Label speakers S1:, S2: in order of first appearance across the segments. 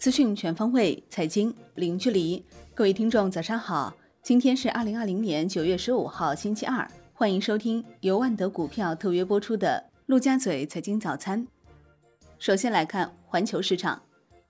S1: 资讯全方位，财经零距离。各位听众，早上好！今天是二零二零年九月十五号，星期二。欢迎收听由万德股票特约播出的陆家嘴财经早餐。首先来看环球市场，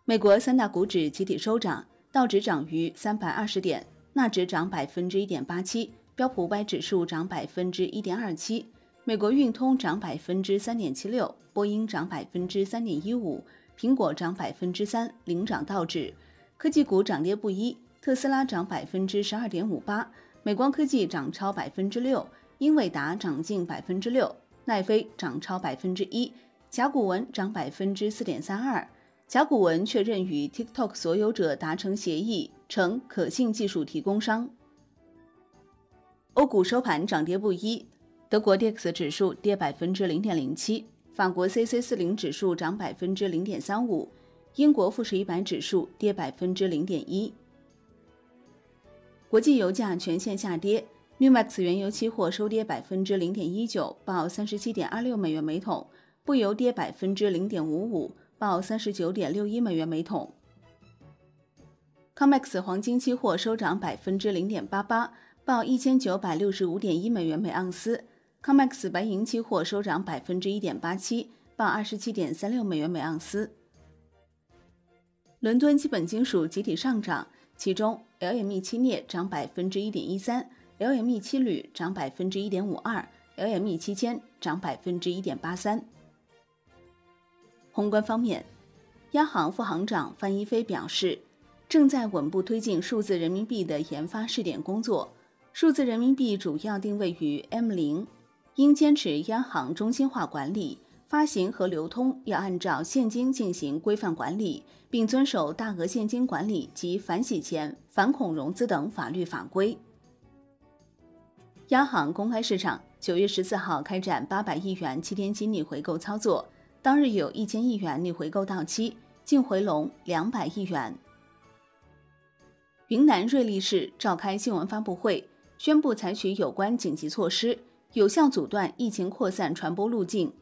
S1: 美国三大股指集体收涨，道指涨逾三百二十点，纳指涨百分之一点八七，标普五百指数涨百分之一点二七。美国运通涨百分之三点七六，波音涨百分之三点一五。苹果涨百分之三，领涨道指。科技股涨跌不一，特斯拉涨百分之十二点五八，美光科技涨超百分之六，英伟达涨近百分之六，奈飞涨超百分之一，甲骨文涨百分之四点三二。甲骨文确认与 TikTok 所有者达成协议，成可信技术提供商。欧股收盘涨跌不一，德国 DAX 指数跌百分之零点零七。法国 C C 四零指数涨百分之零点三五，英国富时一百指数跌百分之零点一。国际油价全线下跌，New Max 原油期货收跌百分之零点一九，报三十七点二六美元每桶；布油跌百分之零点五五，报三十九点六一美元每桶。COMEX 黄金期货收涨百分之零点八八，报一千九百六十五点一美元每盎司。COMEX 白银期货收涨百分之一点八七，报二十七点三六美元每盎司。伦敦基本金属集体上涨，其中 LME 期镍涨百分之一点一三，LME 期铝涨百分之一点五二，LME 期铅涨百分之一点八三。宏观方面，央行副行长范一飞表示，正在稳步推进数字人民币的研发试点工作，数字人民币主要定位于 M 零。应坚持央行中心化管理，发行和流通要按照现金进行规范管理，并遵守大额现金管理及反洗钱、反恐融资等法律法规。央行公开市场九月十四号开展八百亿元七天期逆回购操作，当日有一千亿元逆回购到期，净回笼两百亿元。云南瑞丽市召开新闻发布会，宣布采取有关紧急措施。有效阻断疫情扩散传播路径，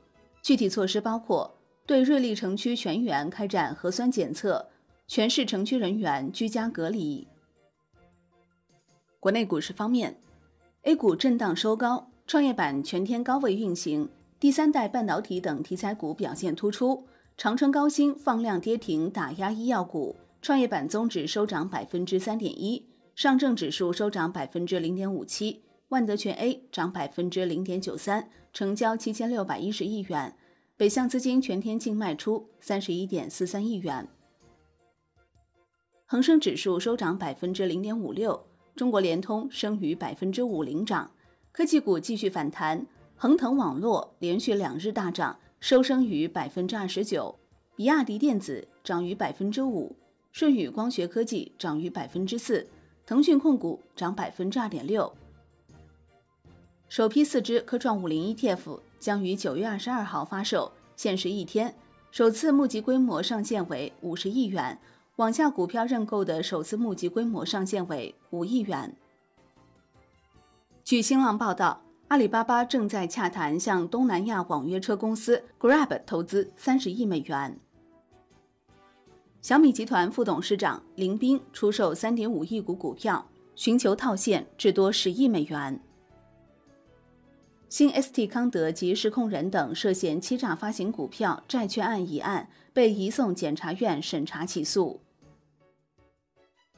S1: 具体措施包括对瑞丽城区全员开展核酸检测，全市城区人员居家隔离。国内股市方面，A 股震荡收高，创业板全天高位运行，第三代半导体等题材股表现突出，长春高新放量跌停打压医药股，创业板综指收涨百分之三点一，上证指数收涨百分之零点五七。万德全 A 涨百分之零点九三，成交七千六百一十亿元。北向资金全天净卖出三十一点四三亿元。恒生指数收涨百分之零点五六，中国联通升逾百分之五领涨。科技股继续反弹，恒腾网络连续两日大涨，收升逾百分之二十九。比亚迪电子涨逾百分之五，舜宇光学科技涨逾百分之四，腾讯控股涨百分之二点六。首批四只科创五零 ETF 将于九月二十二号发售，限时一天。首次募集规模上限为五十亿元，网下股票认购的首次募集规模上限为五亿元。据新浪报道，阿里巴巴正在洽谈向东南亚网约车公司 Grab 投资三十亿美元。小米集团副董事长林斌出售三点五亿股股票，寻求套现至多十亿美元。新 ST 康德及实控人等涉嫌欺诈发行股票、债券案一案被移送检察院审查起诉。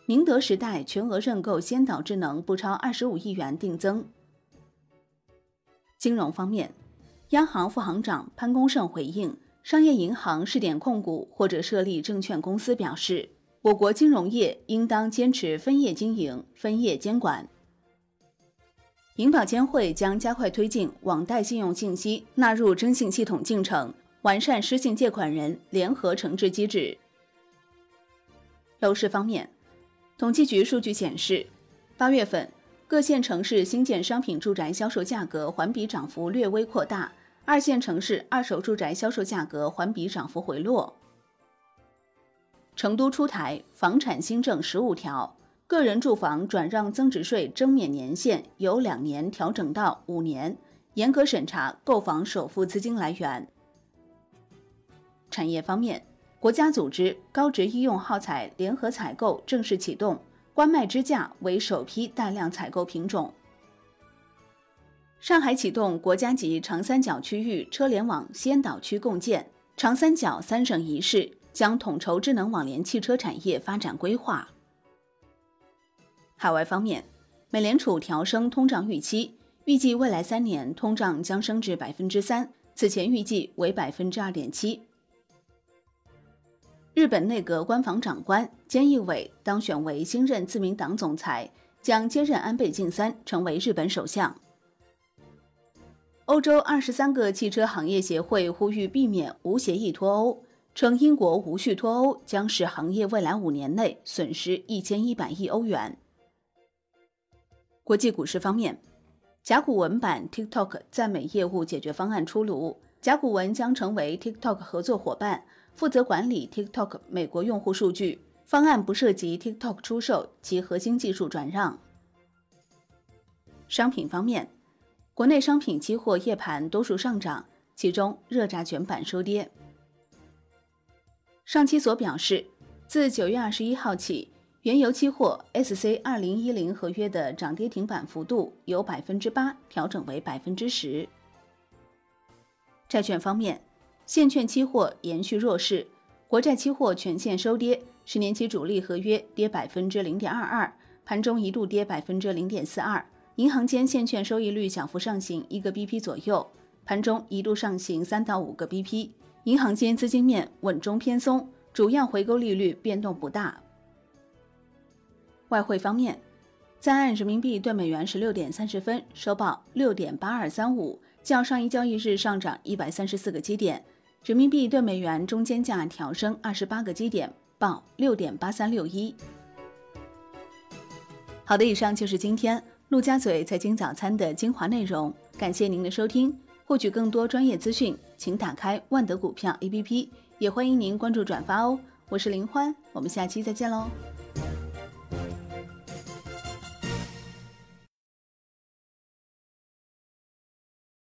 S1: 宁德时代全额认购先导智能不超二十五亿元定增。金融方面，央行副行长潘功胜回应商业银行试点控股或者设立证券公司表示，我国金融业应当坚持分业经营、分业监管。银保监会将加快推进网贷信用信息纳入征信系统进程，完善失信借款人联合惩治机制。楼市方面，统计局数据显示，八月份各线城市新建商品住宅销售价格环比涨幅略微扩大，二线城市二手住宅销售价格环比涨幅回落。成都出台房产新政十五条。个人住房转让增值税征免年限由两年调整到五年，严格审查购房首付资金来源。产业方面，国家组织高值医用耗材联合采购正式启动，关麦支架为首批大量采购品种。上海启动国家级长三角区域车联网先导区共建，长三角三省一市将统筹智能网联汽车产业发展规划。海外方面，美联储调升通胀预期，预计未来三年通胀将升至百分之三，此前预计为百分之二点七。日本内阁官房长官菅义伟当选为新任自民党总裁，将接任安倍晋三成为日本首相。欧洲二十三个汽车行业协会呼吁避免无协议脱欧，称英国无序脱欧将使行业未来五年内损失一千一百亿欧元。国际股市方面，甲骨文版 TikTok 赞美业务解决方案出炉，甲骨文将成为 TikTok 合作伙伴。负责管理 TikTok 美国用户数据方案不涉及 TikTok 出售及核心技术转让。商品方面，国内商品期货夜盘多数上涨，其中热轧卷板收跌。上期所表示，自九月二十一号起，原油期货 SC 二零一零合约的涨跌停板幅度由百分之八调整为百分之十。债券方面。现券期货延续弱势，国债期货全线收跌，十年期主力合约跌百分之零点二二，盘中一度跌百分之零点四二。银行间现券收益率小幅上行一个 BP 左右，盘中一度上行三到五个 BP。银行间资金面稳中偏松，主要回购利率变动不大。外汇方面，在岸人民币兑美元十六点三十分收报六点八二三五，较上一交易日上涨一百三十四个基点。人民币对美元中间价调升二十八个基点，报六点八三六一。好的，以上就是今天陆家嘴财经早餐的精华内容，感谢您的收听。获取更多专业资讯，请打开万德股票 APP，也欢迎您关注转发哦。我是林欢，我们下期再见喽。